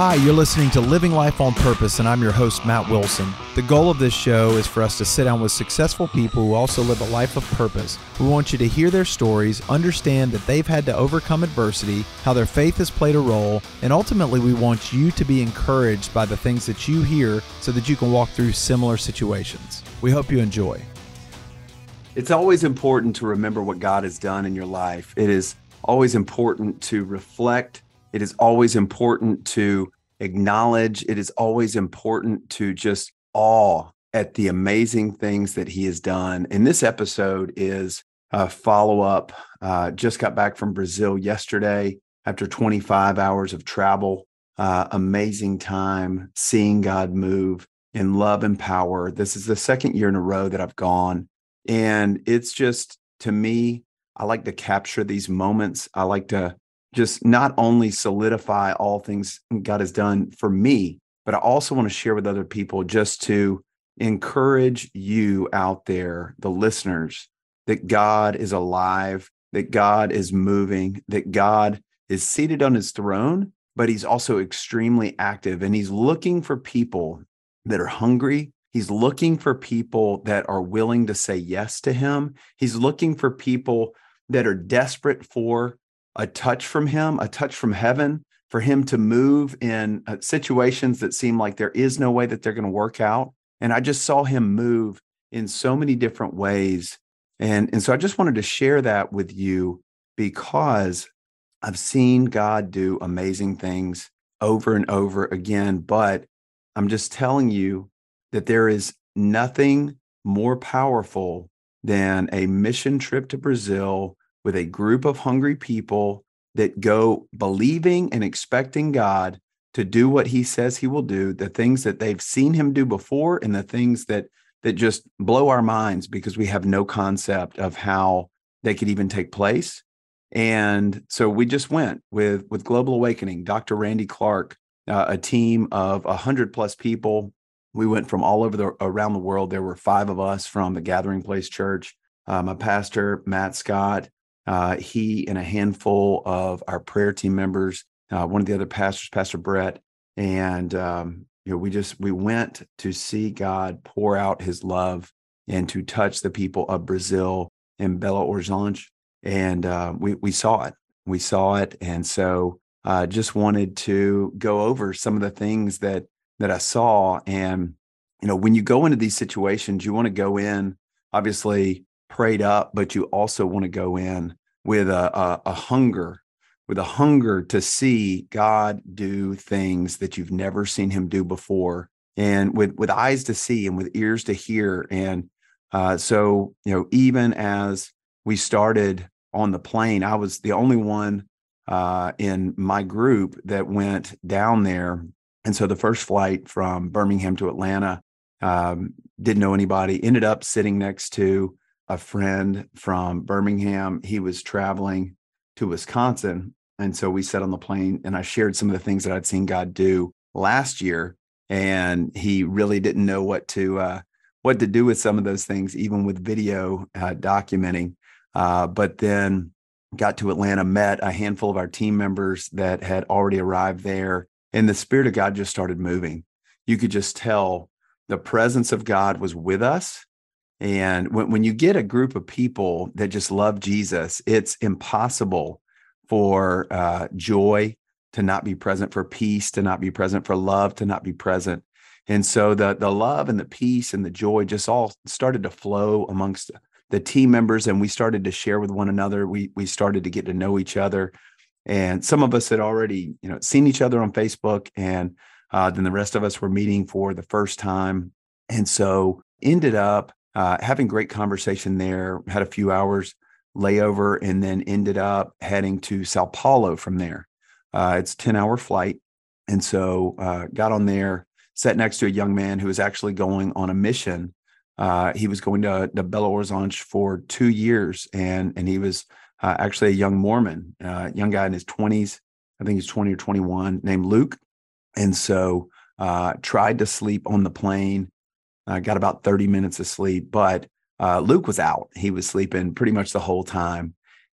Hi, you're listening to Living Life on Purpose, and I'm your host, Matt Wilson. The goal of this show is for us to sit down with successful people who also live a life of purpose. We want you to hear their stories, understand that they've had to overcome adversity, how their faith has played a role, and ultimately, we want you to be encouraged by the things that you hear so that you can walk through similar situations. We hope you enjoy. It's always important to remember what God has done in your life. It is always important to reflect it is always important to acknowledge. It is always important to just awe at the amazing things that he has done. And this episode is a follow up. Uh, just got back from Brazil yesterday after 25 hours of travel. Uh, amazing time seeing God move in love and power. This is the second year in a row that I've gone. And it's just, to me, I like to capture these moments. I like to just not only solidify all things God has done for me, but I also want to share with other people just to encourage you out there, the listeners, that God is alive, that God is moving, that God is seated on his throne, but he's also extremely active and he's looking for people that are hungry. He's looking for people that are willing to say yes to him. He's looking for people that are desperate for a touch from him, a touch from heaven, for him to move in uh, situations that seem like there is no way that they're going to work out. And I just saw him move in so many different ways. And, and so I just wanted to share that with you because I've seen God do amazing things over and over again. But I'm just telling you that there is nothing more powerful than a mission trip to Brazil with a group of hungry people that go believing and expecting God to do what he says he will do, the things that they've seen him do before and the things that that just blow our minds because we have no concept of how they could even take place. And so we just went with with Global Awakening, Dr. Randy Clark, uh, a team of 100 plus people. We went from all over the around the world. There were five of us from the Gathering Place Church. Uh, my pastor, Matt Scott, uh, he and a handful of our prayer team members, uh, one of the other pastors, Pastor Brett, and um, you know, we just we went to see God pour out His love and to touch the people of Brazil and Belo Horizonte, and uh, we we saw it. We saw it, and so uh, just wanted to go over some of the things that that I saw. And you know, when you go into these situations, you want to go in obviously prayed up, but you also want to go in with a, a, a hunger, with a hunger to see God do things that you've never seen him do before and with with eyes to see and with ears to hear. And uh, so you know even as we started on the plane i was the only one uh, in my group that went down there. And so the first flight from birmingham to atlanta um, didn't know anybody ended up sitting next to a friend from Birmingham. He was traveling to Wisconsin. And so we sat on the plane and I shared some of the things that I'd seen God do last year. And he really didn't know what to uh, what to do with some of those things, even with video uh, documenting. Uh, but then got to Atlanta, met a handful of our team members that had already arrived there, and the Spirit of God just started moving. You could just tell the presence of God was with us and when, when you get a group of people that just love Jesus, it's impossible for uh, joy to not be present, for peace to not be present, for love to not be present. And so the the love and the peace and the joy just all started to flow amongst the team members, and we started to share with one another. We we started to get to know each other, and some of us had already you know seen each other on Facebook, and uh, then the rest of us were meeting for the first time, and so ended up uh, having great conversation there. Had a few hours layover, and then ended up heading to Sao Paulo from there. Uh, it's ten hour flight, and so uh, got on there, sat next to a young man who was actually going on a mission. Uh, he was going to, to Belo Horizonte for two years, and and he was uh, actually a young Mormon, uh, young guy in his twenties. I think he's twenty or twenty one, named Luke, and so tried to sleep on the plane I got about 30 minutes of sleep, but uh, Luke was out. He was sleeping pretty much the whole time.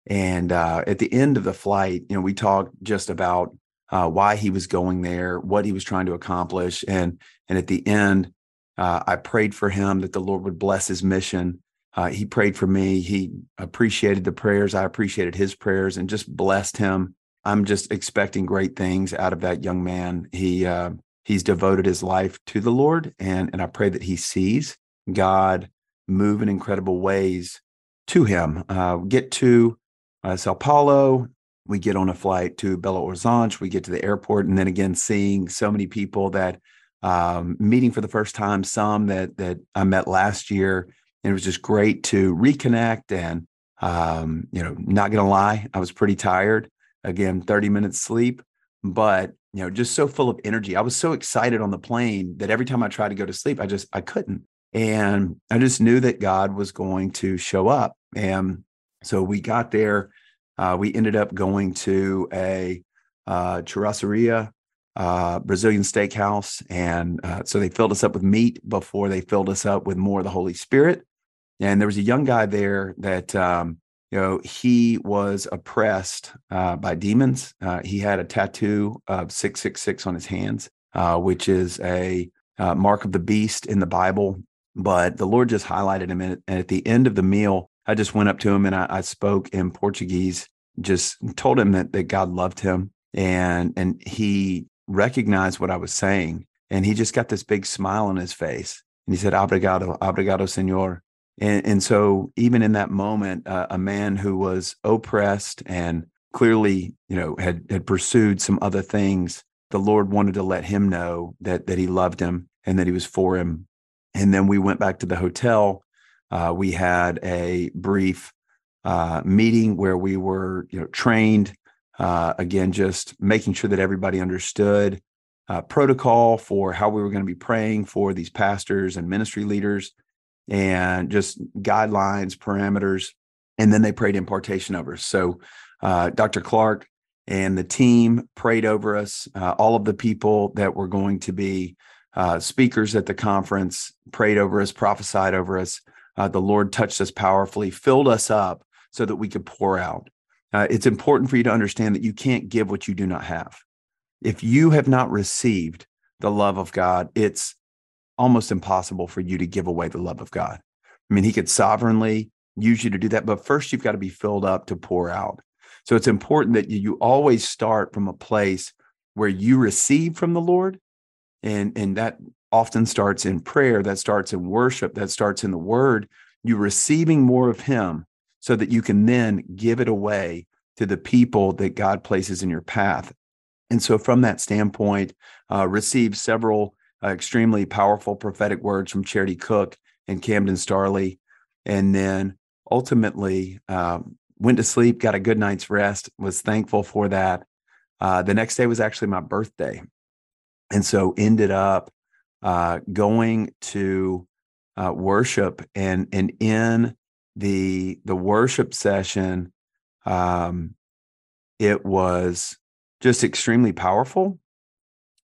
And uh, at the end of the flight, you know, we talked just about uh, why he was going there, what he was trying to accomplish, and and at the end, uh, I prayed for him that the Lord would bless his mission. Uh, he prayed for me. He appreciated the prayers. I appreciated his prayers, and just blessed him. I'm just expecting great things out of that young man. He uh, he's devoted his life to the Lord, and and I pray that he sees God move in incredible ways to him. Uh, get to uh, Sao Paulo. We get on a flight to Belo Horizonte. We get to the airport, and then again, seeing so many people that um, meeting for the first time, some that that I met last year. And it was just great to reconnect. And um, you know, not gonna lie, I was pretty tired. Again, 30 minutes sleep, but you know, just so full of energy. I was so excited on the plane that every time I tried to go to sleep, I just I couldn't. And I just knew that God was going to show up. And so we got there. Uh, we ended up going to a uh, churrascaria, uh, Brazilian steakhouse. And uh, so they filled us up with meat before they filled us up with more of the Holy Spirit. And there was a young guy there that, um, you know, he was oppressed uh, by demons. Uh, he had a tattoo of 666 on his hands, uh, which is a uh, mark of the beast in the Bible. But the Lord just highlighted him. And at the end of the meal, I just went up to him and I, I spoke in Portuguese, just told him that, that God loved him. And, and he recognized what I was saying. And he just got this big smile on his face. And he said, Obrigado, obrigado, senor. And, and so, even in that moment, uh, a man who was oppressed and clearly, you know, had had pursued some other things, the Lord wanted to let him know that that He loved him and that He was for him. And then we went back to the hotel. Uh, we had a brief uh, meeting where we were, you know, trained. Uh, again, just making sure that everybody understood uh, protocol for how we were going to be praying for these pastors and ministry leaders and just guidelines, parameters. And then they prayed impartation over us. So uh, Dr. Clark and the team prayed over us. Uh, all of the people that were going to be uh, speakers at the conference prayed over us, prophesied over us. Uh, the Lord touched us powerfully, filled us up so that we could pour out. Uh, it's important for you to understand that you can't give what you do not have. If you have not received the love of God, it's almost impossible for you to give away the love of God. I mean, He could sovereignly use you to do that, but first you've got to be filled up to pour out. So it's important that you always start from a place where you receive from the Lord, and and that often starts in prayer, that starts in worship, that starts in the Word. You receiving more of Him, so that you can then give it away to the people that God places in your path. And so, from that standpoint, uh, receive several uh, extremely powerful prophetic words from Charity Cook and Camden Starley. And then ultimately um, went to sleep, got a good night's rest, was thankful for that. Uh, the next day was actually my birthday. And so ended up uh, going to uh, worship and and in the the worship session um, it was just extremely powerful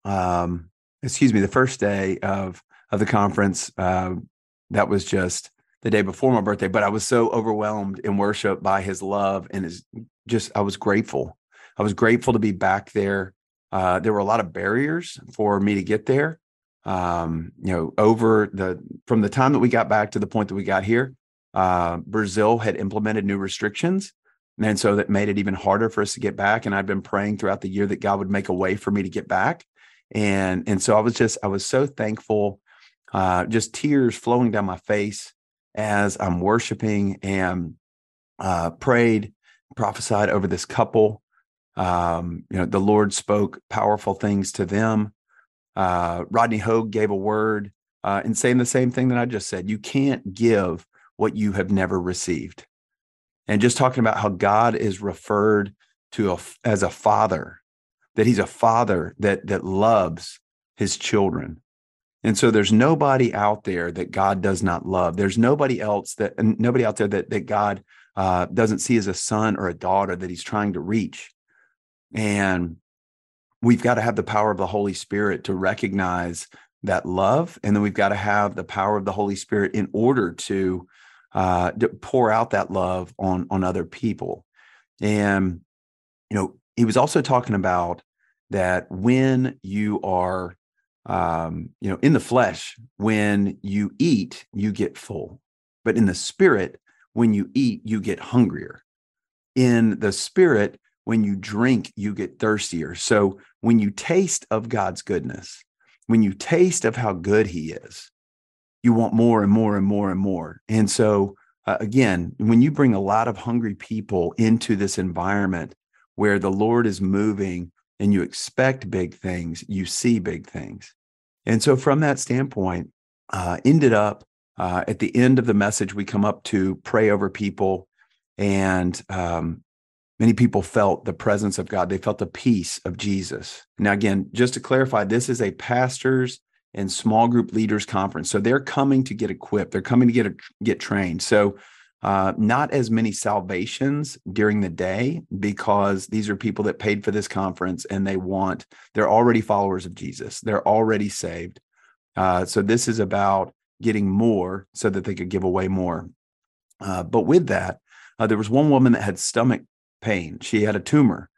um, excuse me, the first day of of the conference. Uh, that was just the day before my birthday, but I was so overwhelmed in worship by His love and His just. I was grateful. I was grateful to be back there. Uh, there were a lot of barriers for me to get there. Um, you know, over the from the time that we got back to the point that we got here, uh, Brazil had implemented new restrictions. And so that made it even harder for us to get back. And I've been praying throughout the year that God would make a way for me to get back and and so I was just I was so thankful, uh, just tears flowing down my face as I'm worshiping and uh, prayed, prophesied over this couple. Um, you know, the Lord spoke powerful things to them. Uh, Rodney Hogue gave a word uh, and saying the same thing that I just said. You can't give what you have never received. And just talking about how God is referred to a, as a father that he's a father that that loves his children. And so there's nobody out there that God does not love. There's nobody else that nobody out there that that God uh, doesn't see as a son or a daughter that he's trying to reach. And we've got to have the power of the Holy Spirit to recognize that love, and then we've got to have the power of the Holy Spirit in order to, uh, to pour out that love on on other people. And you know, he was also talking about that when you are um, you know in the flesh when you eat you get full but in the spirit when you eat you get hungrier. In the spirit when you drink you get thirstier. So when you taste of god's goodness when you taste of how good he is you want more and more and more and more. And so uh, again when you bring a lot of hungry people into this environment where the lord is moving and you expect big things, you see big things. And so, from that standpoint, uh, ended up uh, at the end of the message, we come up to pray over people, and um, many people felt the presence of God. They felt the peace of Jesus. Now, again, just to clarify, this is a pastors and small group leaders conference, so they're coming to get equipped. They're coming to get a, get trained. So uh, not as many salvations during the day because these are people that paid for this conference and they want, they're already followers of Jesus. They're already saved. Uh, so this is about getting more so that they could give away more. Uh, but with that, uh, there was one woman that had stomach pain. She had a tumor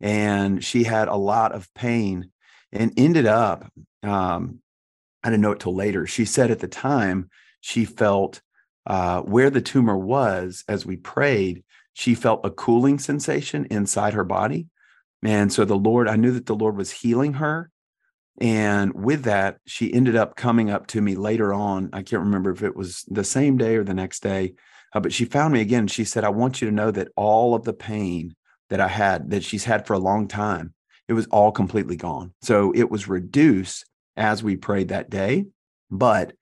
and she had a lot of pain and ended up, um, I didn't know it till later. She said at the time she felt uh, where the tumor was as we prayed, she felt a cooling sensation inside her body. And so the Lord, I knew that the Lord was healing her. And with that, she ended up coming up to me later on. I can't remember if it was the same day or the next day, uh, but she found me again. She said, I want you to know that all of the pain that I had, that she's had for a long time, it was all completely gone. So it was reduced as we prayed that day, but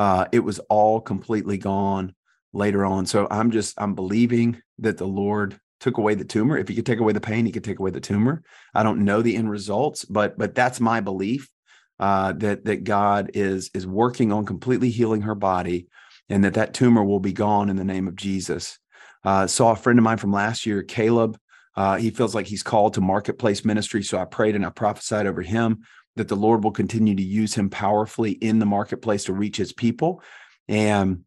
uh, it was all completely gone later on. So I'm just I'm believing that the Lord took away the tumor. If he could take away the pain, he could take away the tumor. I don't know the end results, but but that's my belief uh, that that God is is working on completely healing her body, and that that tumor will be gone in the name of Jesus. Uh, saw a friend of mine from last year, Caleb. Uh, he feels like he's called to marketplace ministry, so I prayed and I prophesied over him that the Lord will continue to use him powerfully in the marketplace to reach his people. And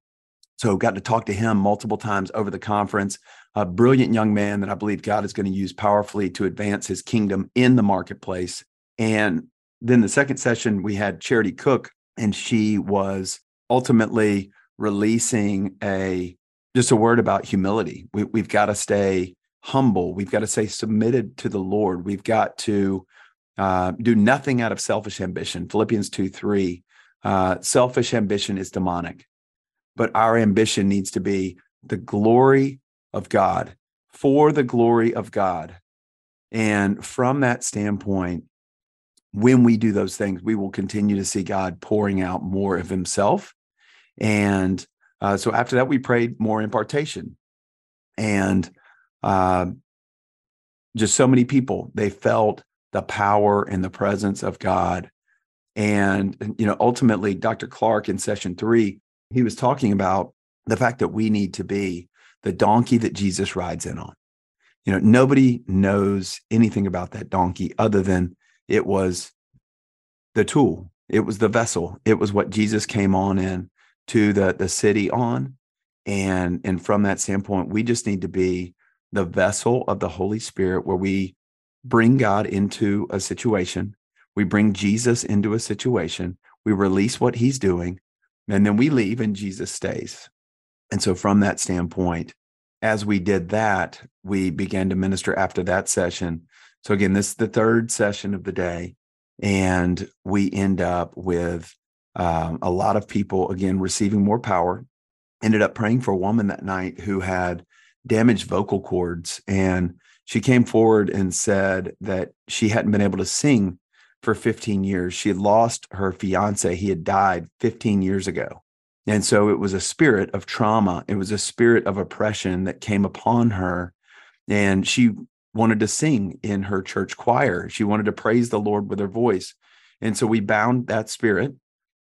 so got to talk to him multiple times over the conference. A brilliant young man that I believe God is going to use powerfully to advance his kingdom in the marketplace. And then the second session, we had Charity Cook, and she was ultimately releasing a just a word about humility. We, we've got to stay humble. We've got to stay submitted to the Lord. We've got to uh, do nothing out of selfish ambition. Philippians 2 3. Uh, selfish ambition is demonic, but our ambition needs to be the glory of God, for the glory of God. And from that standpoint, when we do those things, we will continue to see God pouring out more of Himself. And uh, so after that, we prayed more impartation. And uh, just so many people, they felt the power and the presence of God. And, you know, ultimately, Dr. Clark in session three, he was talking about the fact that we need to be the donkey that Jesus rides in on. You know, nobody knows anything about that donkey other than it was the tool, it was the vessel, it was what Jesus came on in to the, the city on. And, and from that standpoint, we just need to be the vessel of the Holy Spirit where we bring God into a situation, we bring Jesus into a situation, we release what he's doing, and then we leave and Jesus stays. And so, from that standpoint, as we did that, we began to minister after that session. So, again, this is the third session of the day. And we end up with um, a lot of people, again, receiving more power. Ended up praying for a woman that night who had damaged vocal cords. And she came forward and said that she hadn't been able to sing for 15 years. She had lost her fiance, he had died 15 years ago. And so it was a spirit of trauma, it was a spirit of oppression that came upon her. And she wanted to sing in her church choir. She wanted to praise the Lord with her voice. And so we bound that spirit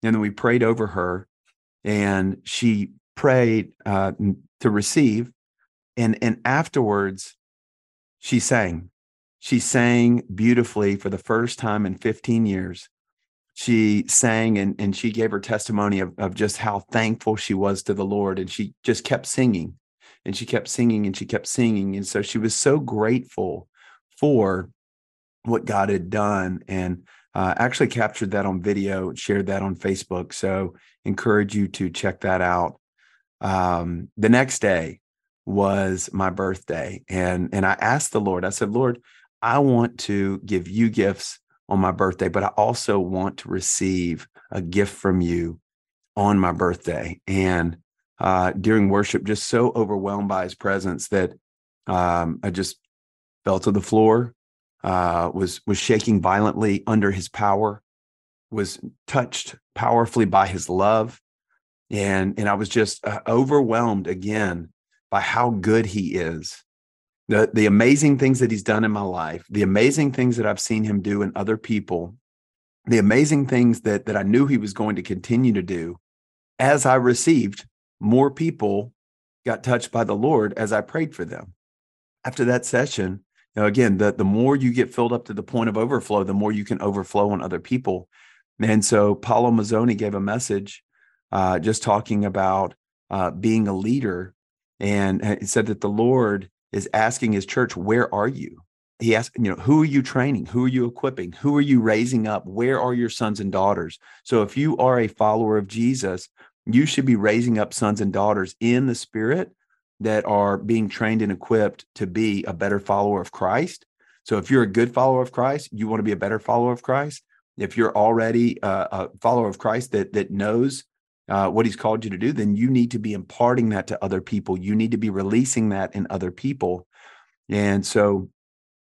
and then we prayed over her and she prayed uh, to receive. And, and afterwards, she sang. She sang beautifully for the first time in 15 years. She sang and, and she gave her testimony of, of just how thankful she was to the Lord. And she just kept singing and she kept singing and she kept singing. And so she was so grateful for what God had done and uh, actually captured that on video, shared that on Facebook. So encourage you to check that out. Um, the next day was my birthday, and and I asked the Lord. I said, Lord, I want to give you gifts on my birthday, but I also want to receive a gift from you on my birthday. And uh, during worship, just so overwhelmed by His presence that um, I just fell to the floor uh, was was shaking violently under his power, was touched powerfully by his love, and and I was just uh, overwhelmed again by how good he is, the the amazing things that he's done in my life, the amazing things that I've seen him do in other people, the amazing things that that I knew he was going to continue to do, as I received more people got touched by the Lord as I prayed for them. After that session, know, again, the, the more you get filled up to the point of overflow, the more you can overflow on other people. And so Paolo Mazzoni gave a message uh, just talking about uh, being a leader. And he said that the Lord is asking his church, Where are you? He asked, you know, who are you training? Who are you equipping? Who are you raising up? Where are your sons and daughters? So if you are a follower of Jesus, you should be raising up sons and daughters in the spirit that are being trained and equipped to be a better follower of Christ. So if you're a good follower of Christ, you want to be a better follower of Christ. If you're already a, a follower of Christ that that knows uh, what He's called you to do, then you need to be imparting that to other people. You need to be releasing that in other people. And so,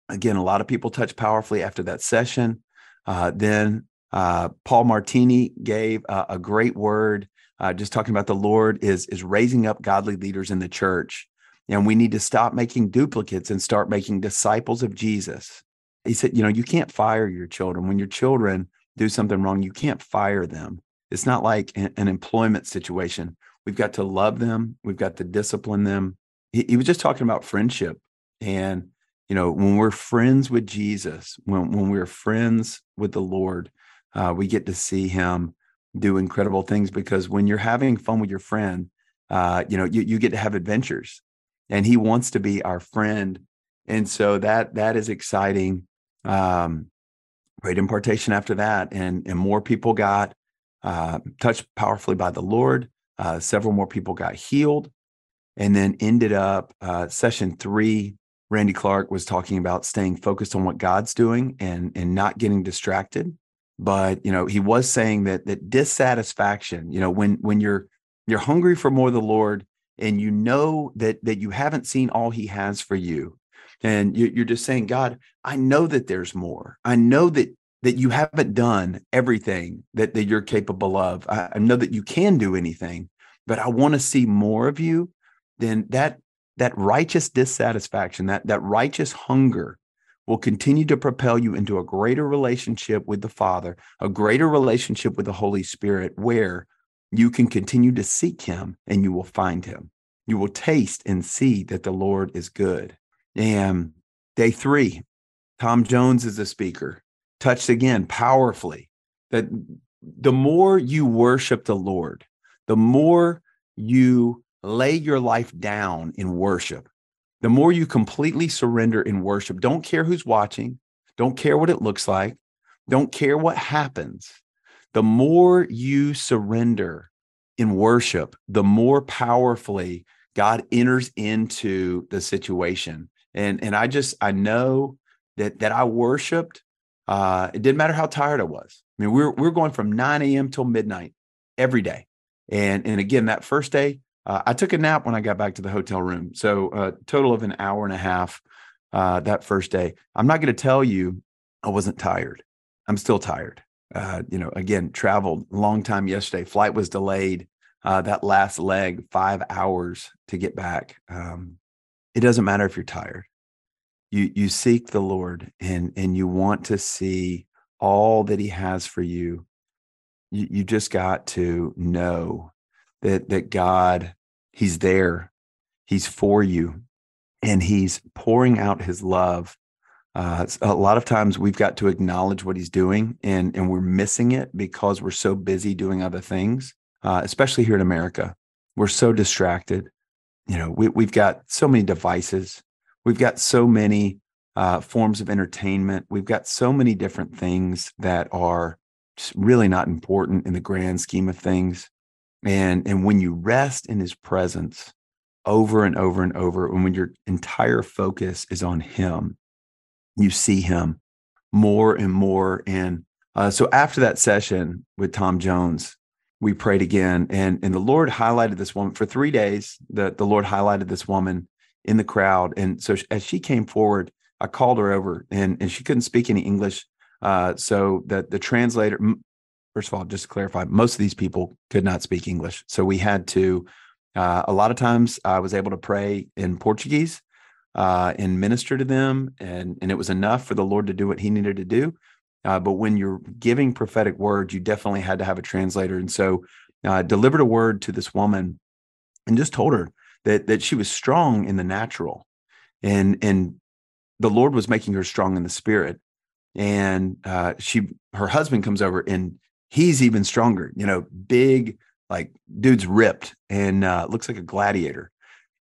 again, a lot of people touch powerfully after that session. Uh, then uh, Paul Martini gave a great word uh, just talking about the Lord is is raising up godly leaders in the church, and we need to stop making duplicates and start making disciples of Jesus. He said, you know, you can't fire your children when your children do something wrong. You can't fire them. It's not like an employment situation. We've got to love them. We've got to discipline them. He, he was just talking about friendship, and you know, when we're friends with Jesus, when when we're friends with the Lord, uh, we get to see Him do incredible things because when you're having fun with your friend, uh, you know, you, you get to have adventures and he wants to be our friend. And so that, that is exciting. Um, great impartation after that. And, and more people got, uh, touched powerfully by the Lord. Uh, several more people got healed and then ended up, uh, session three, Randy Clark was talking about staying focused on what God's doing and, and not getting distracted but you know he was saying that that dissatisfaction you know when when you're you're hungry for more of the lord and you know that that you haven't seen all he has for you and you're just saying god i know that there's more i know that that you haven't done everything that, that you're capable of I, I know that you can do anything but i want to see more of you then that that righteous dissatisfaction that that righteous hunger will continue to propel you into a greater relationship with the Father, a greater relationship with the Holy Spirit, where you can continue to seek Him and you will find Him. You will taste and see that the Lord is good. And day three, Tom Jones is a speaker, touched again powerfully that the more you worship the Lord, the more you lay your life down in worship, the more you completely surrender in worship, don't care who's watching, don't care what it looks like, don't care what happens. The more you surrender in worship, the more powerfully God enters into the situation. And and I just I know that that I worshiped. Uh, it didn't matter how tired I was. I mean, we we're we're going from 9 a.m. till midnight every day. And and again, that first day, uh, I took a nap when I got back to the hotel room. So a uh, total of an hour and a half uh, that first day. I'm not going to tell you I wasn't tired. I'm still tired. Uh, you know, again, traveled long time yesterday. Flight was delayed. Uh, that last leg, five hours to get back. Um, it doesn't matter if you're tired. You you seek the Lord and and you want to see all that He has for you. You you just got to know that that God, He's there, He's for you, and He's pouring out His love. Uh, a lot of times we've got to acknowledge what He's doing, and and we're missing it because we're so busy doing other things. Uh, especially here in America, we're so distracted. You know, we we've got so many devices, we've got so many uh, forms of entertainment. We've got so many different things that are really not important in the grand scheme of things. And, and when you rest in his presence over and over and over, and when your entire focus is on him, you see him more and more. And uh, so after that session with Tom Jones, we prayed again, and and the Lord highlighted this woman for three days. The the Lord highlighted this woman in the crowd, and so as she came forward, I called her over, and and she couldn't speak any English, uh, so the the translator. First of all, just to clarify, most of these people could not speak English, so we had to. Uh, a lot of times, I was able to pray in Portuguese uh, and minister to them, and and it was enough for the Lord to do what He needed to do. Uh, but when you're giving prophetic words, you definitely had to have a translator. And so I uh, delivered a word to this woman and just told her that that she was strong in the natural. And and the Lord was making her strong in the spirit. And uh, she her husband comes over and he's even stronger, you know, big, like dude's ripped and uh, looks like a gladiator.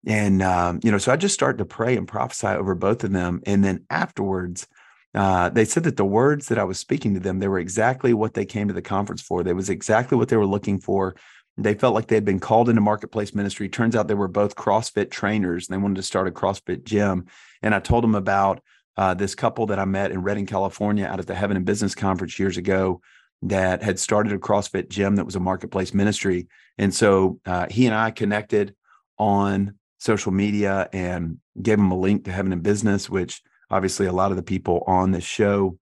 And um, you know, so I just started to pray and prophesy over both of them. And then afterwards, uh, they said that the words that I was speaking to them, they were exactly what they came to the conference for. They was exactly what they were looking for. They felt like they had been called into marketplace ministry. Turns out they were both CrossFit trainers and they wanted to start a CrossFit gym. And I told them about uh, this couple that I met in Redding, California, out at the Heaven and Business Conference years ago that had started a CrossFit gym that was a marketplace ministry. And so uh, he and I connected on social media and gave him a link to Heaven and Business, which obviously a lot of the people on this show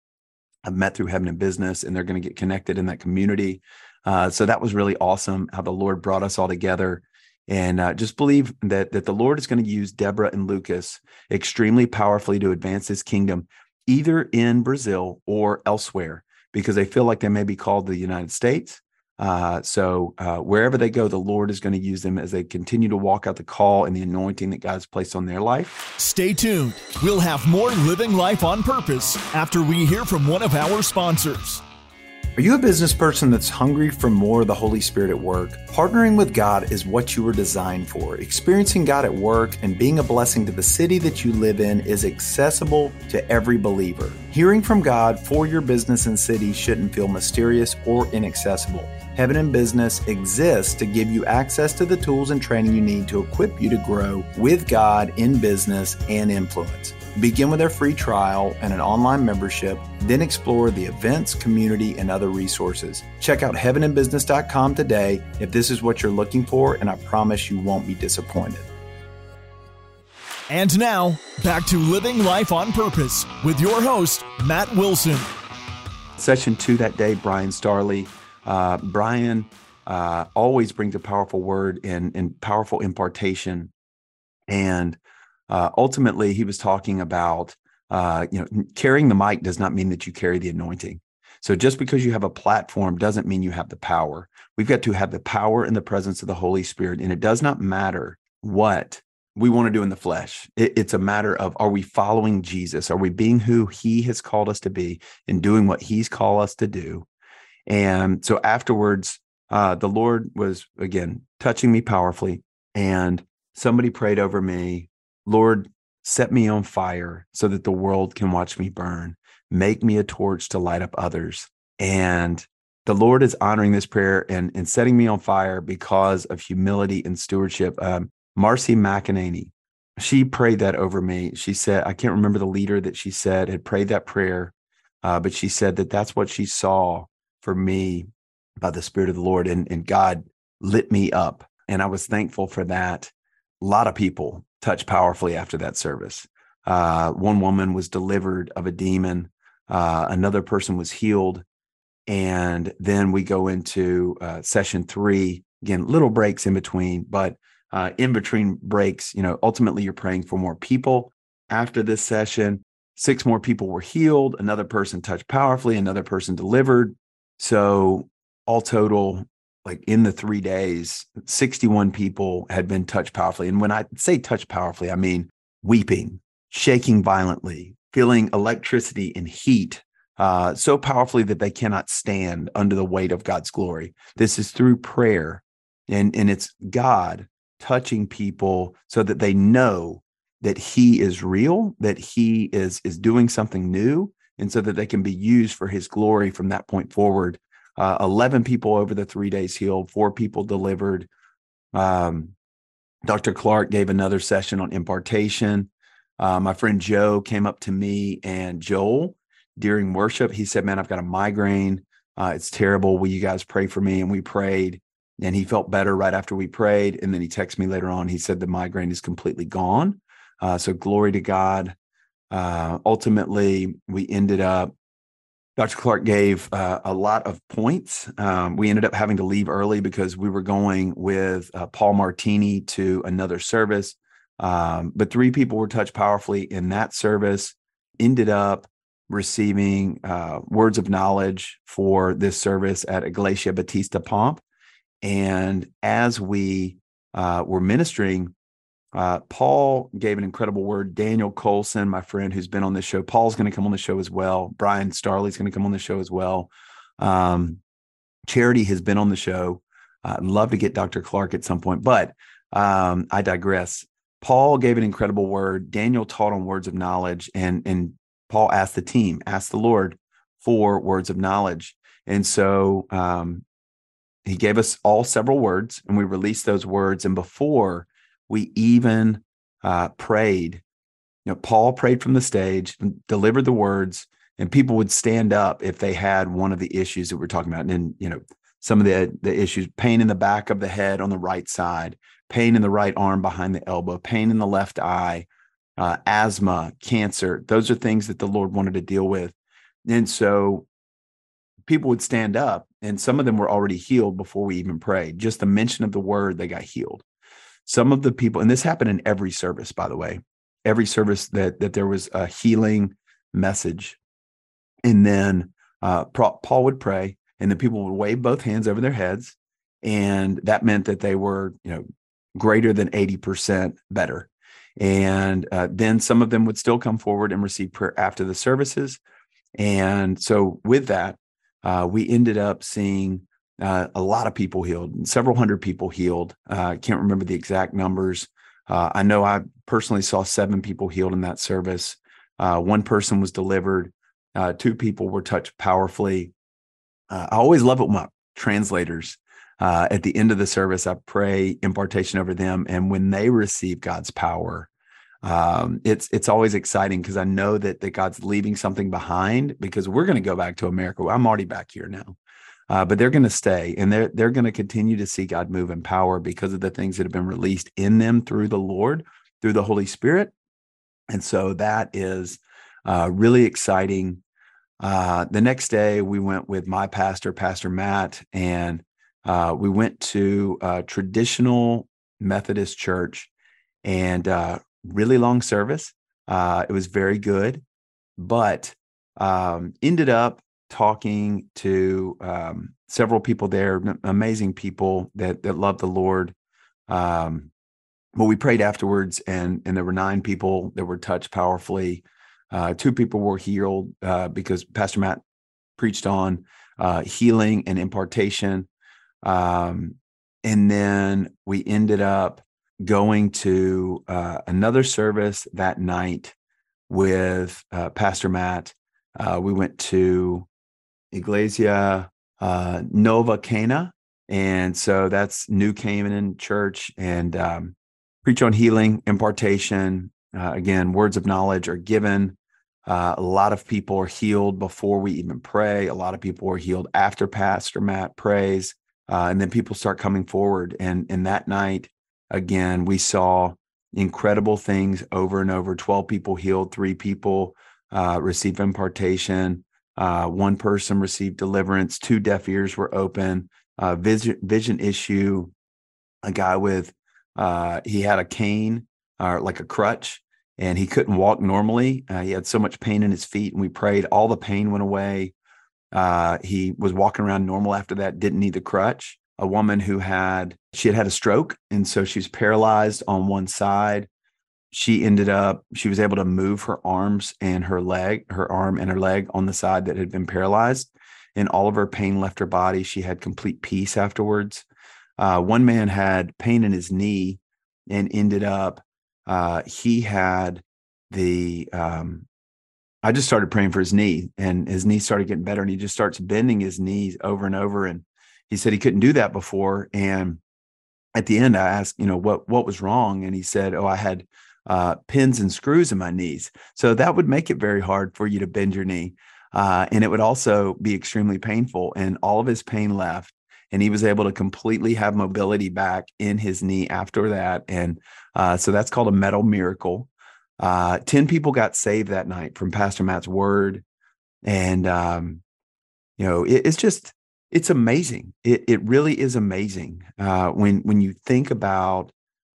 I've met through Heaven and Business, and they're going to get connected in that community. Uh, so that was really awesome how the Lord brought us all together. And uh, just believe that that the Lord is going to use Deborah and Lucas extremely powerfully to advance His kingdom, either in Brazil or elsewhere, because they feel like they may be called to the United States, uh, so uh, wherever they go, the Lord is going to use them as they continue to walk out the call and the anointing that God's placed on their life. Stay tuned. We'll have more living life on purpose after we hear from one of our sponsors. Are you a business person that's hungry for more of the Holy Spirit at work? Partnering with God is what you were designed for. Experiencing God at work and being a blessing to the city that you live in is accessible to every believer. Hearing from God for your business and city shouldn't feel mysterious or inaccessible. Heaven and Business exists to give you access to the tools and training you need to equip you to grow with God in business and influence. Begin with a free trial and an online membership, then explore the events, community, and other resources. Check out heavenandbusiness.com today if this is what you're looking for, and I promise you won't be disappointed. And now, back to Living Life on Purpose with your host, Matt Wilson. Session two that day, Brian Starley. Uh, Brian uh, always brings a powerful word and, and powerful impartation. And uh, ultimately, he was talking about, uh, you know, carrying the mic does not mean that you carry the anointing. So just because you have a platform doesn't mean you have the power. We've got to have the power and the presence of the Holy Spirit. And it does not matter what we want to do in the flesh. It, it's a matter of are we following Jesus? Are we being who he has called us to be and doing what he's called us to do? And so afterwards, uh, the Lord was again touching me powerfully. And somebody prayed over me Lord, set me on fire so that the world can watch me burn. Make me a torch to light up others. And the Lord is honoring this prayer and, and setting me on fire because of humility and stewardship. Um, Marcy McEnany, she prayed that over me. She said, I can't remember the leader that she said had prayed that prayer, uh, but she said that that's what she saw for me by the Spirit of the Lord. And, and God lit me up. And I was thankful for that. A lot of people touched powerfully after that service. Uh, one woman was delivered of a demon, uh, another person was healed. And then we go into uh, session three. Again, little breaks in between, but uh, in between breaks, you know, ultimately you're praying for more people. After this session, six more people were healed. Another person touched powerfully. Another person delivered. So, all total, like in the three days, 61 people had been touched powerfully. And when I say touched powerfully, I mean weeping, shaking violently, feeling electricity and heat uh, so powerfully that they cannot stand under the weight of God's glory. This is through prayer, and, and it's God touching people so that they know that he is real, that he is is doing something new, and so that they can be used for his glory from that point forward. Uh, 11 people over the three days healed, four people delivered. Um, Dr. Clark gave another session on impartation. Uh, my friend Joe came up to me and Joel during worship. He said, Man, I've got a migraine. Uh, it's terrible. Will you guys pray for me? And we prayed, and he felt better right after we prayed. And then he texted me later on. He said the migraine is completely gone. Uh, so glory to God. Uh, ultimately, we ended up. Dr. Clark gave uh, a lot of points. Um, we ended up having to leave early because we were going with uh, Paul Martini to another service. Um, but three people were touched powerfully in that service. Ended up receiving uh, words of knowledge for this service at Iglesia Batista Pomp. And as we uh, were ministering, uh, Paul gave an incredible word. Daniel Colson, my friend who's been on this show, Paul's going to come on the show as well. Brian Starley's going to come on the show as well. Um, Charity has been on the show. I'd love to get Dr. Clark at some point, but um, I digress. Paul gave an incredible word. Daniel taught on words of knowledge, and and Paul asked the team, asked the Lord for words of knowledge. And so um, he gave us all several words, and we released those words. And before we even uh, prayed, you know, Paul prayed from the stage and delivered the words, and people would stand up if they had one of the issues that we're talking about. And, then, you know, some of the, the issues pain in the back of the head on the right side, pain in the right arm behind the elbow, pain in the left eye, uh, asthma, cancer. Those are things that the Lord wanted to deal with. And so people would stand up, and some of them were already healed before we even prayed. Just the mention of the word, they got healed. Some of the people, and this happened in every service, by the way, every service that that there was a healing message, and then uh, Paul would pray, and the people would wave both hands over their heads, and that meant that they were, you know, greater than eighty percent better and uh, then some of them would still come forward and receive prayer after the services. And so, with that, uh, we ended up seeing uh, a lot of people healed, several hundred people healed. Uh, I can't remember the exact numbers. Uh, I know I personally saw seven people healed in that service. Uh, one person was delivered. two people were touched powerfully. I always love it when my translators uh, at the end of the service, I pray impartation over them, and when they receive God's power, um, it's it's always exciting because I know that that God's leaving something behind because we're going to go back to America. I'm already back here now, uh, but they're going to stay and they're they're going to continue to see God move in power because of the things that have been released in them through the Lord, through the Holy Spirit, and so that is uh, really exciting. Uh, the next day, we went with my pastor, Pastor Matt, and uh, we went to a traditional Methodist church and uh, really long service. Uh, it was very good, but um, ended up talking to um, several people there, amazing people that that love the Lord. Um, but we prayed afterwards, and and there were nine people that were touched powerfully. Uh, two people were healed uh, because Pastor Matt preached on uh, healing and impartation. Um, and then we ended up going to uh, another service that night with uh, Pastor Matt. Uh, we went to Iglesia uh, Nova Cana. And so that's New Canaan Church and um, preach on healing, impartation. Uh, again, words of knowledge are given. Uh, a lot of people are healed before we even pray. A lot of people are healed after Pastor Matt prays uh, and then people start coming forward. And and that night, again, we saw incredible things over and over. Twelve people healed, three people uh, received impartation, uh, one person received deliverance, two deaf ears were open, uh, vision vision issue, a guy with uh, he had a cane or like a crutch. And he couldn't walk normally. Uh, he had so much pain in his feet, and we prayed. All the pain went away uh, he was walking around normal after that, didn't need the crutch. A woman who had, she had had a stroke. And so she was paralyzed on one side. She ended up, she was able to move her arms and her leg, her arm and her leg on the side that had been paralyzed. And all of her pain left her body. She had complete peace afterwards. Uh, one man had pain in his knee and ended up uh, he had the um, I just started praying for his knee, and his knee started getting better, and he just starts bending his knees over and over. And he said he couldn't do that before. And at the end, I asked, you know, what what was wrong, and he said, "Oh, I had uh, pins and screws in my knees, so that would make it very hard for you to bend your knee, uh, and it would also be extremely painful." And all of his pain left, and he was able to completely have mobility back in his knee after that. And uh, so that's called a metal miracle. Uh, 10 people got saved that night from Pastor Matt's word. And, um, you know, it, it's just, it's amazing. It, it really is amazing uh, when, when you think about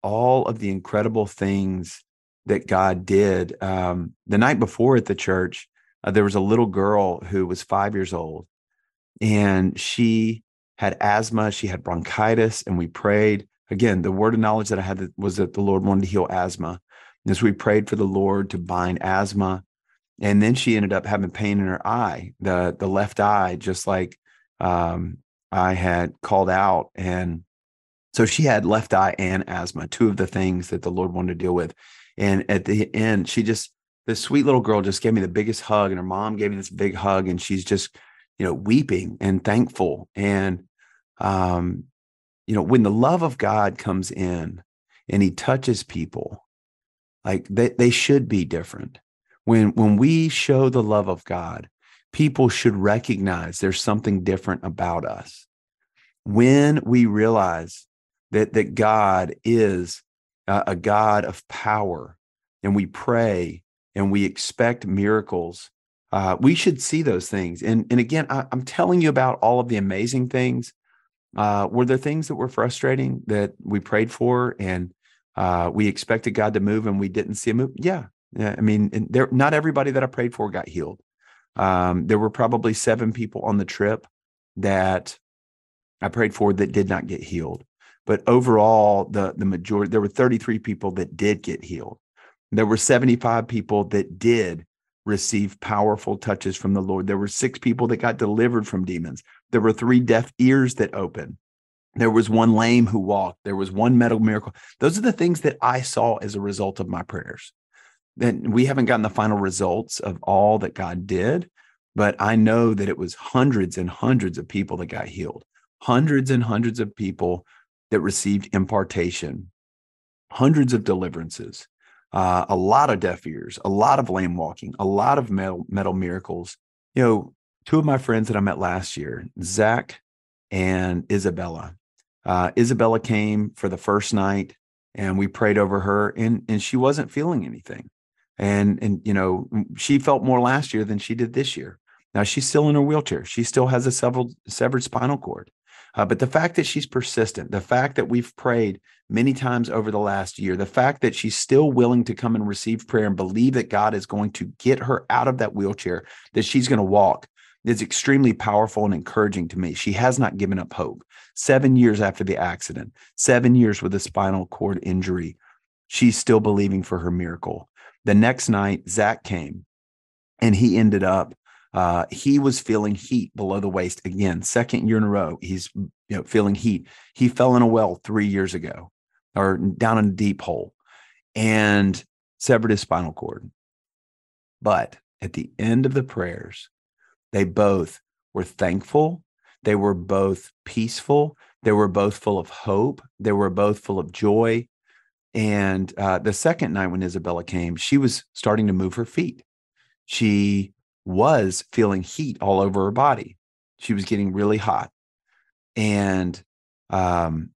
all of the incredible things that God did. Um, the night before at the church, uh, there was a little girl who was five years old and she had asthma, she had bronchitis, and we prayed. Again, the word of knowledge that I had was that the Lord wanted to heal asthma. As we prayed for the Lord to bind asthma, and then she ended up having pain in her eye, the the left eye, just like um, I had called out, and so she had left eye and asthma, two of the things that the Lord wanted to deal with. And at the end, she just this sweet little girl just gave me the biggest hug, and her mom gave me this big hug, and she's just you know weeping and thankful, and um, you know when the love of God comes in and He touches people like they, they should be different. When when we show the love of God, people should recognize there's something different about us. When we realize that that God is a, a God of power and we pray and we expect miracles, uh, we should see those things. And, and again, I, am telling you about all of the amazing things. Uh, were there things that were frustrating that we prayed for and uh, we expected God to move and we didn't see him move. Yeah. Yeah. I mean, there, not everybody that I prayed for got healed. Um, there were probably seven people on the trip that I prayed for that did not get healed. But overall, the, the majority, there were 33 people that did get healed. There were 75 people that did receive powerful touches from the Lord. There were six people that got delivered from demons. There were three deaf ears that opened. There was one lame who walked. There was one medical miracle. Those are the things that I saw as a result of my prayers. Then we haven't gotten the final results of all that God did, but I know that it was hundreds and hundreds of people that got healed, hundreds and hundreds of people that received impartation, hundreds of deliverances, uh, a lot of deaf ears, a lot of lame walking, a lot of metal, metal miracles. You know, two of my friends that I met last year, Zach and Isabella, uh, Isabella came for the first night and we prayed over her and, and she wasn't feeling anything. And, and, you know, she felt more last year than she did this year. Now she's still in her wheelchair. She still has a severed, severed spinal cord. Uh, but the fact that she's persistent, the fact that we've prayed many times over the last year, the fact that she's still willing to come and receive prayer and believe that God is going to get her out of that wheelchair, that she's going to walk, is extremely powerful and encouraging to me. She has not given up hope. Seven years after the accident, seven years with a spinal cord injury, she's still believing for her miracle. The next night, Zach came and he ended up, uh, he was feeling heat below the waist again, second year in a row. He's you know feeling heat. He fell in a well three years ago or down in a deep hole and severed his spinal cord. But at the end of the prayers, they both were thankful. They were both peaceful. They were both full of hope. They were both full of joy. And uh, the second night when Isabella came, she was starting to move her feet. She was feeling heat all over her body. She was getting really hot. And, um,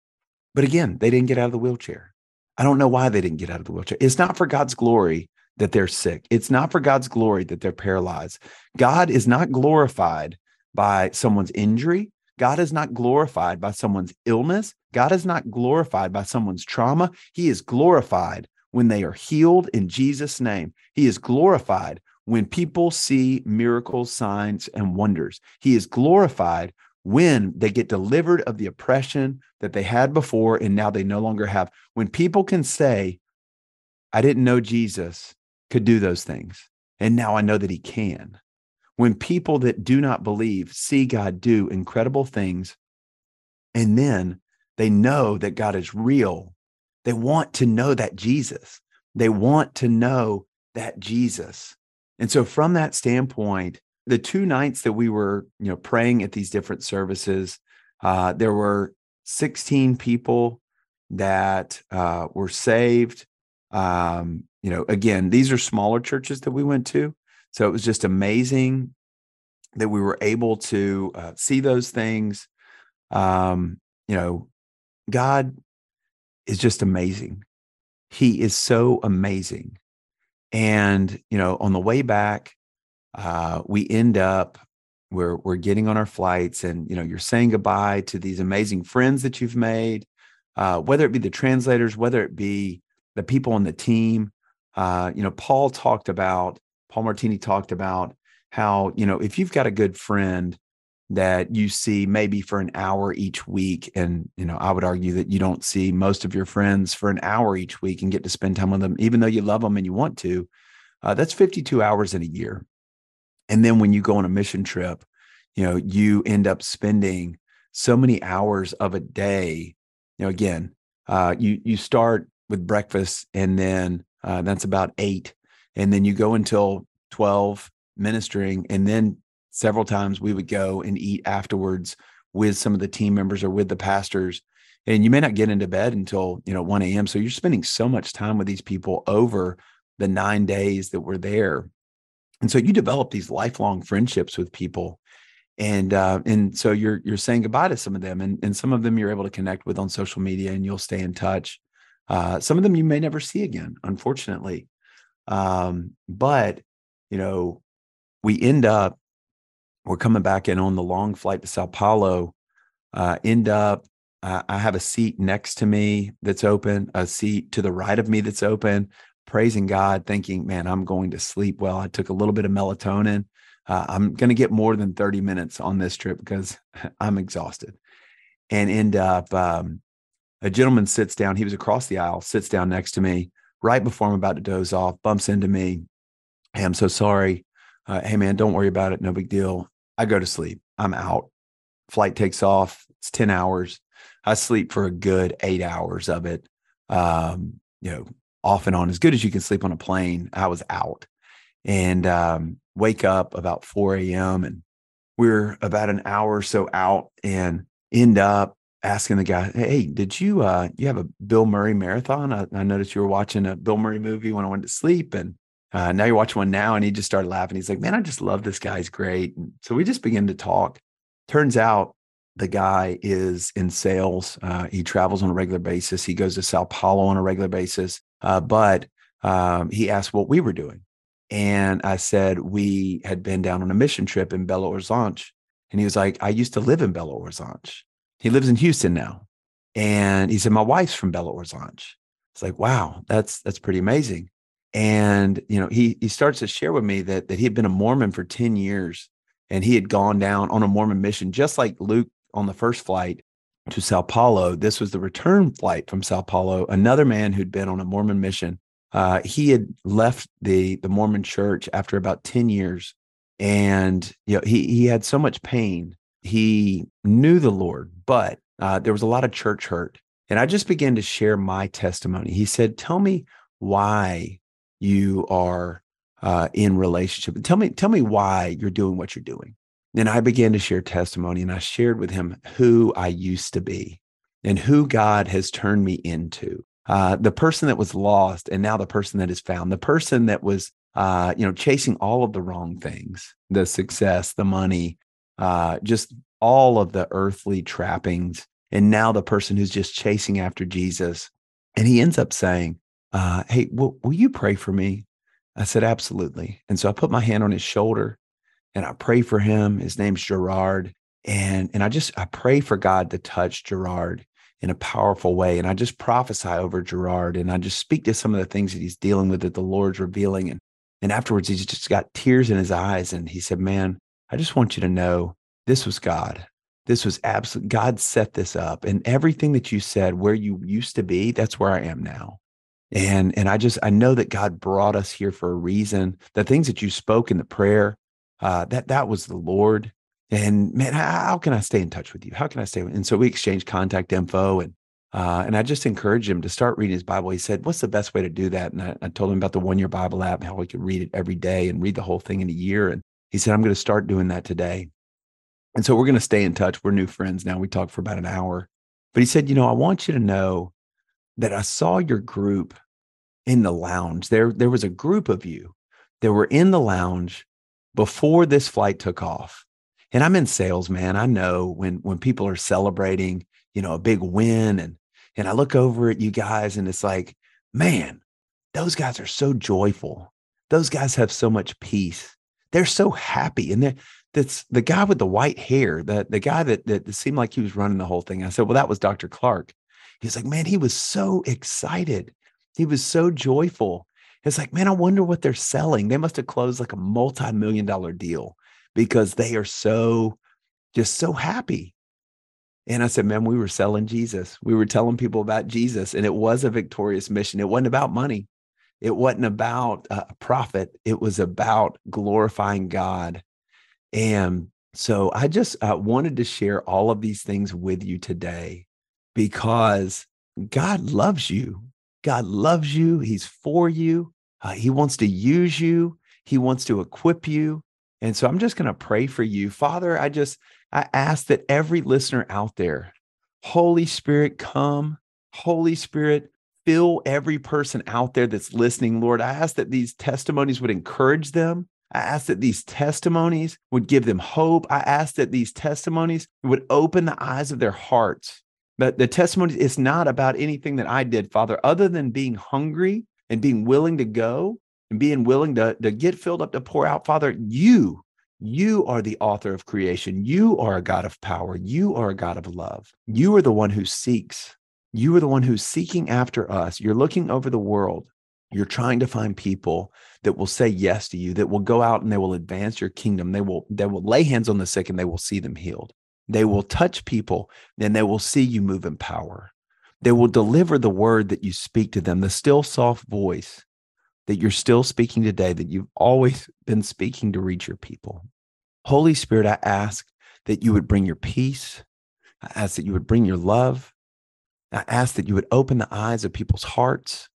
but again, they didn't get out of the wheelchair. I don't know why they didn't get out of the wheelchair. It's not for God's glory that they're sick. It's not for God's glory that they're paralyzed. God is not glorified by someone's injury. God is not glorified by someone's illness. God is not glorified by someone's trauma. He is glorified when they are healed in Jesus' name. He is glorified when people see miracles, signs, and wonders. He is glorified when they get delivered of the oppression that they had before and now they no longer have. When people can say, I didn't know Jesus, could do those things. And now I know that he can. When people that do not believe see God do incredible things, and then they know that God is real, they want to know that Jesus. They want to know that Jesus. And so from that standpoint, the two nights that we were, you know, praying at these different services, uh, there were 16 people that uh, were saved. Um, you know, again, these are smaller churches that we went to. So it was just amazing that we were able to uh, see those things. Um, you know, God is just amazing. He is so amazing. And, you know, on the way back, uh, we end up we're we're getting on our flights and you know you're saying goodbye to these amazing friends that you've made uh, whether it be the translators whether it be the people on the team. Uh, you know paul talked about paul martini talked about how you know if you've got a good friend that you see maybe for an hour each week and you know i would argue that you don't see most of your friends for an hour each week and get to spend time with them even though you love them and you want to uh, that's 52 hours in a year and then when you go on a mission trip, you know, you end up spending so many hours of a day. You know, again, uh, you you start with breakfast, and then uh, that's about eight, and then you go until twelve ministering, and then several times we would go and eat afterwards with some of the team members or with the pastors. And you may not get into bed until you know 1 a.m so you're spending so much time with these people over the nine days that we're there. And so you develop these lifelong friendships with people. And uh, and so you're you're saying goodbye to some of them and, and some of them you're able to connect with on social media and you'll stay in touch. Uh, some of them you may never see again unfortunately. Um, but you know we end up we're coming back in on the long flight to sao paulo uh, end up uh, i have a seat next to me that's open a seat to the right of me that's open praising God, thinking, man, I'm going to sleep well. I took a little bit of melatonin. Uh, I'm going to get more than 30 minutes on this trip because I'm exhausted. And end up, um, a gentleman sits down. He was across the aisle, sits down next to me right before I'm about to doze off, bumps into me. Hey, I'm so sorry. Uh, hey, man, don't worry about it. No big deal. I go to sleep. I'm out. Flight takes off. It's 10 hours. I sleep for a good eight hours of it. Um, you know, off and on as good as you can sleep on a plane. I was out and um, wake up about 4 a.m. and we're about an hour or so out and end up asking the guy, Hey, did you, uh, you have a Bill Murray marathon? I, I noticed you were watching a Bill Murray movie when I went to sleep and uh, now you're watching one now. And he just started laughing. He's like, man, I just love this guy. He's great. And so we just begin to talk. Turns out the guy is in sales. Uh, he travels on a regular basis. He goes to Sao Paulo on a regular basis. Uh, but um, he asked what we were doing. And I said, we had been down on a mission trip in Belo Horizonte. And he was like, I used to live in Belo Horizonte. He lives in Houston now. And he said, my wife's from Belo Horizonte. It's like, wow, that's, that's pretty amazing. And, you know, he, he starts to share with me that, that he had been a Mormon for 10 years and he had gone down on a Mormon mission, just like Luke on the first flight to Sao Paulo. This was the return flight from Sao Paulo. Another man who'd been on a Mormon mission. Uh, he had left the the Mormon church after about ten years, and you know he he had so much pain. He knew the Lord, but uh, there was a lot of church hurt. And I just began to share my testimony. He said, "Tell me why you are uh, in relationship. Tell me, tell me why you're doing what you're doing." And I began to share testimony and I shared with him who I used to be and who God has turned me into. Uh, the person that was lost and now the person that is found, the person that was, uh, you know, chasing all of the wrong things, the success, the money, uh, just all of the earthly trappings. And now the person who's just chasing after Jesus. And he ends up saying, uh, Hey, will, will you pray for me? I said, Absolutely. And so I put my hand on his shoulder and I pray for him. His name's Gerard. And, and I just, I pray for God to touch Gerard in a powerful way. And I just prophesy over Gerard and I just speak to some of the things that he's dealing with that the Lord's revealing. And, and afterwards, he's just got tears in his eyes. And he said, Man, I just want you to know this was God. This was absolute. God set this up. And everything that you said, where you used to be, that's where I am now. And, and I just, I know that God brought us here for a reason. The things that you spoke in the prayer, uh, that that was the Lord. And man, how, can I stay in touch with you? How can I stay? And so we exchanged contact info, and Uh, and I just encouraged him to start reading his Bible. He said, What's the best way to do that? And I, I told him about the one year Bible app, and how he could read it every day and read the whole thing in a year. And he said, I'm going to start doing that today. And so we're going to stay in touch. We're new friends now. We talked for about an hour. But he said, You know, I want you to know that I saw your group in the lounge. There, there was a group of you that were in the lounge before this flight took off. And I'm in sales, man. I know when when people are celebrating, you know, a big win and and I look over at you guys and it's like, man, those guys are so joyful. Those guys have so much peace. They're so happy. And that's the guy with the white hair, the, the guy that, that seemed like he was running the whole thing. I said, well, that was Dr. Clark. He's like, man, he was so excited. He was so joyful. It's like, man, I wonder what they're selling. They must have closed like a multi-million dollar deal because they are so just so happy. And I said, man, we were selling Jesus. We were telling people about Jesus, and it was a victorious mission. It wasn't about money. It wasn't about a profit. It was about glorifying God. And so I just uh, wanted to share all of these things with you today because God loves you. God loves you. He's for you. Uh, he wants to use you. He wants to equip you. And so I'm just going to pray for you. Father, I just, I ask that every listener out there, Holy Spirit, come. Holy Spirit, fill every person out there that's listening, Lord. I ask that these testimonies would encourage them. I ask that these testimonies would give them hope. I ask that these testimonies would open the eyes of their hearts. But the testimony is not about anything that I did, Father, other than being hungry and being willing to go and being willing to, to get filled up to pour out. Father, you you are the author of creation. You are a God of power. You are a God of love. You are the one who seeks. You are the one who's seeking after us. You're looking over the world. You're trying to find people that will say yes to you, that will go out and they will advance your kingdom. They will, they will lay hands on the sick and they will see them healed. They will touch people and they will see you move in power. They will deliver the word that you speak to them, the still soft voice that you're still speaking today, that you've always been speaking to reach your people. Holy Spirit, I ask that you would bring your peace. I ask that you would bring your love. I ask that you would open the eyes of people's hearts,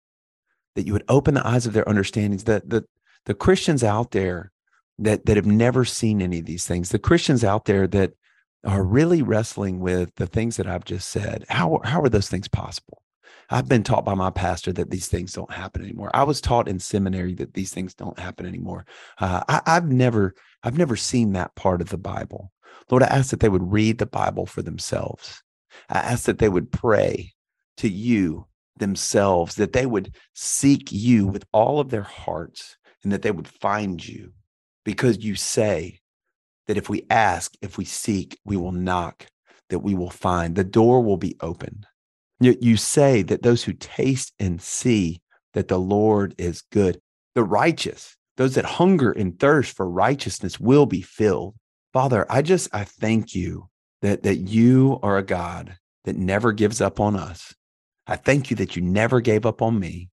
that you would open the eyes of their understandings, that the, the Christians out there that, that have never seen any of these things, the Christians out there that are really wrestling with the things that I've just said, how, how are those things possible? I've been taught by my pastor that these things don't happen anymore. I was taught in seminary that these things don't happen anymore. Uh, I, I've never, I've never seen that part of the Bible. Lord, I ask that they would read the Bible for themselves. I ask that they would pray to you themselves, that they would seek you with all of their hearts, and that they would find you because you say that if we ask, if we seek, we will knock, that we will find. The door will be open. You, you say that those who taste and see that the Lord is good, the righteous, those that hunger and thirst for righteousness will be filled. Father, I just, I thank you that, that you are a God that never gives up on us. I thank you that you never gave up on me.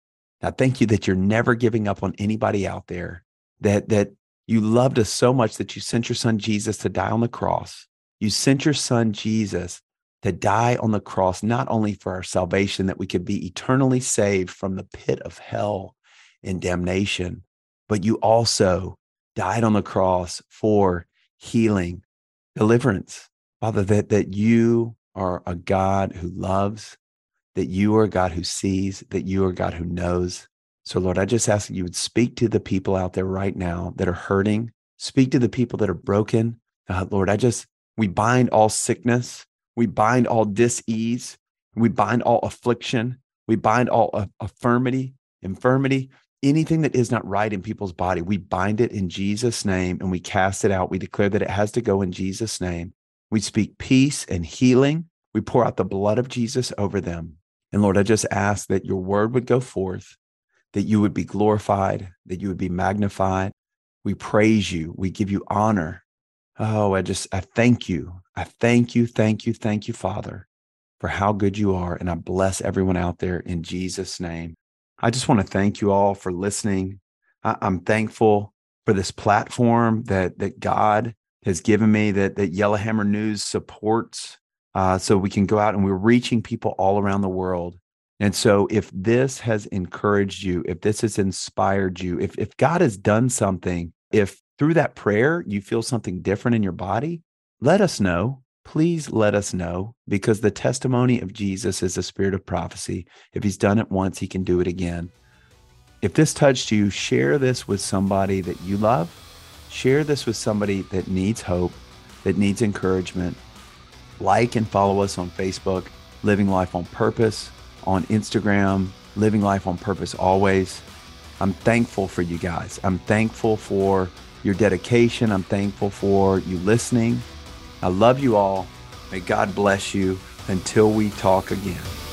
I thank you that you're never giving up on anybody out there, that, that you loved us so much that you sent your son Jesus to die on the cross. You sent your son Jesus to die on the cross, not only for our salvation, that we could be eternally saved from the pit of hell and damnation, but you also died on the cross for healing, deliverance. Father, that, that you are a God who loves, that you are a God who sees, that you are a God who knows. So, Lord, I just ask that you would speak to the people out there right now that are hurting, speak to the people that are broken. Uh, Lord, I just, we bind all sickness, we bind all disease. We bind all affliction. We bind all affirmity, infirmity, anything that is not right in people's body. We bind it in Jesus' name and we cast it out. We declare that it has to go in Jesus' name. We speak peace and healing. We pour out the blood of Jesus over them. And Lord, I just ask that your word would go forth, that you would be glorified, that you would be magnified. We praise you. We give you honor. Oh, I just, I thank you. I thank you, thank you, thank you, Father, for how good you are. And I bless everyone out there in Jesus' name. I just want to thank you all for listening. I, am thankful for this platform that, that God has given me, that, that Yellowhammer News supports. uh, so we can go out and we're reaching people all around the world. And so, if this has encouraged you, if this has inspired you, if, if God has done something, if through that prayer you feel something different in your body, let us know. Please let us know because the testimony of Jesus is a spirit of prophecy. If he's done it once, he can do it again. If this touched you, share this with somebody that you love. Share this with somebody that needs hope, that needs encouragement. Like and follow us on Facebook, Living Life on Purpose, on Instagram, Living Life on Purpose Always. I'm thankful for you guys. I'm thankful for your dedication. I'm thankful for you listening. I love you all. May God bless you until we talk again.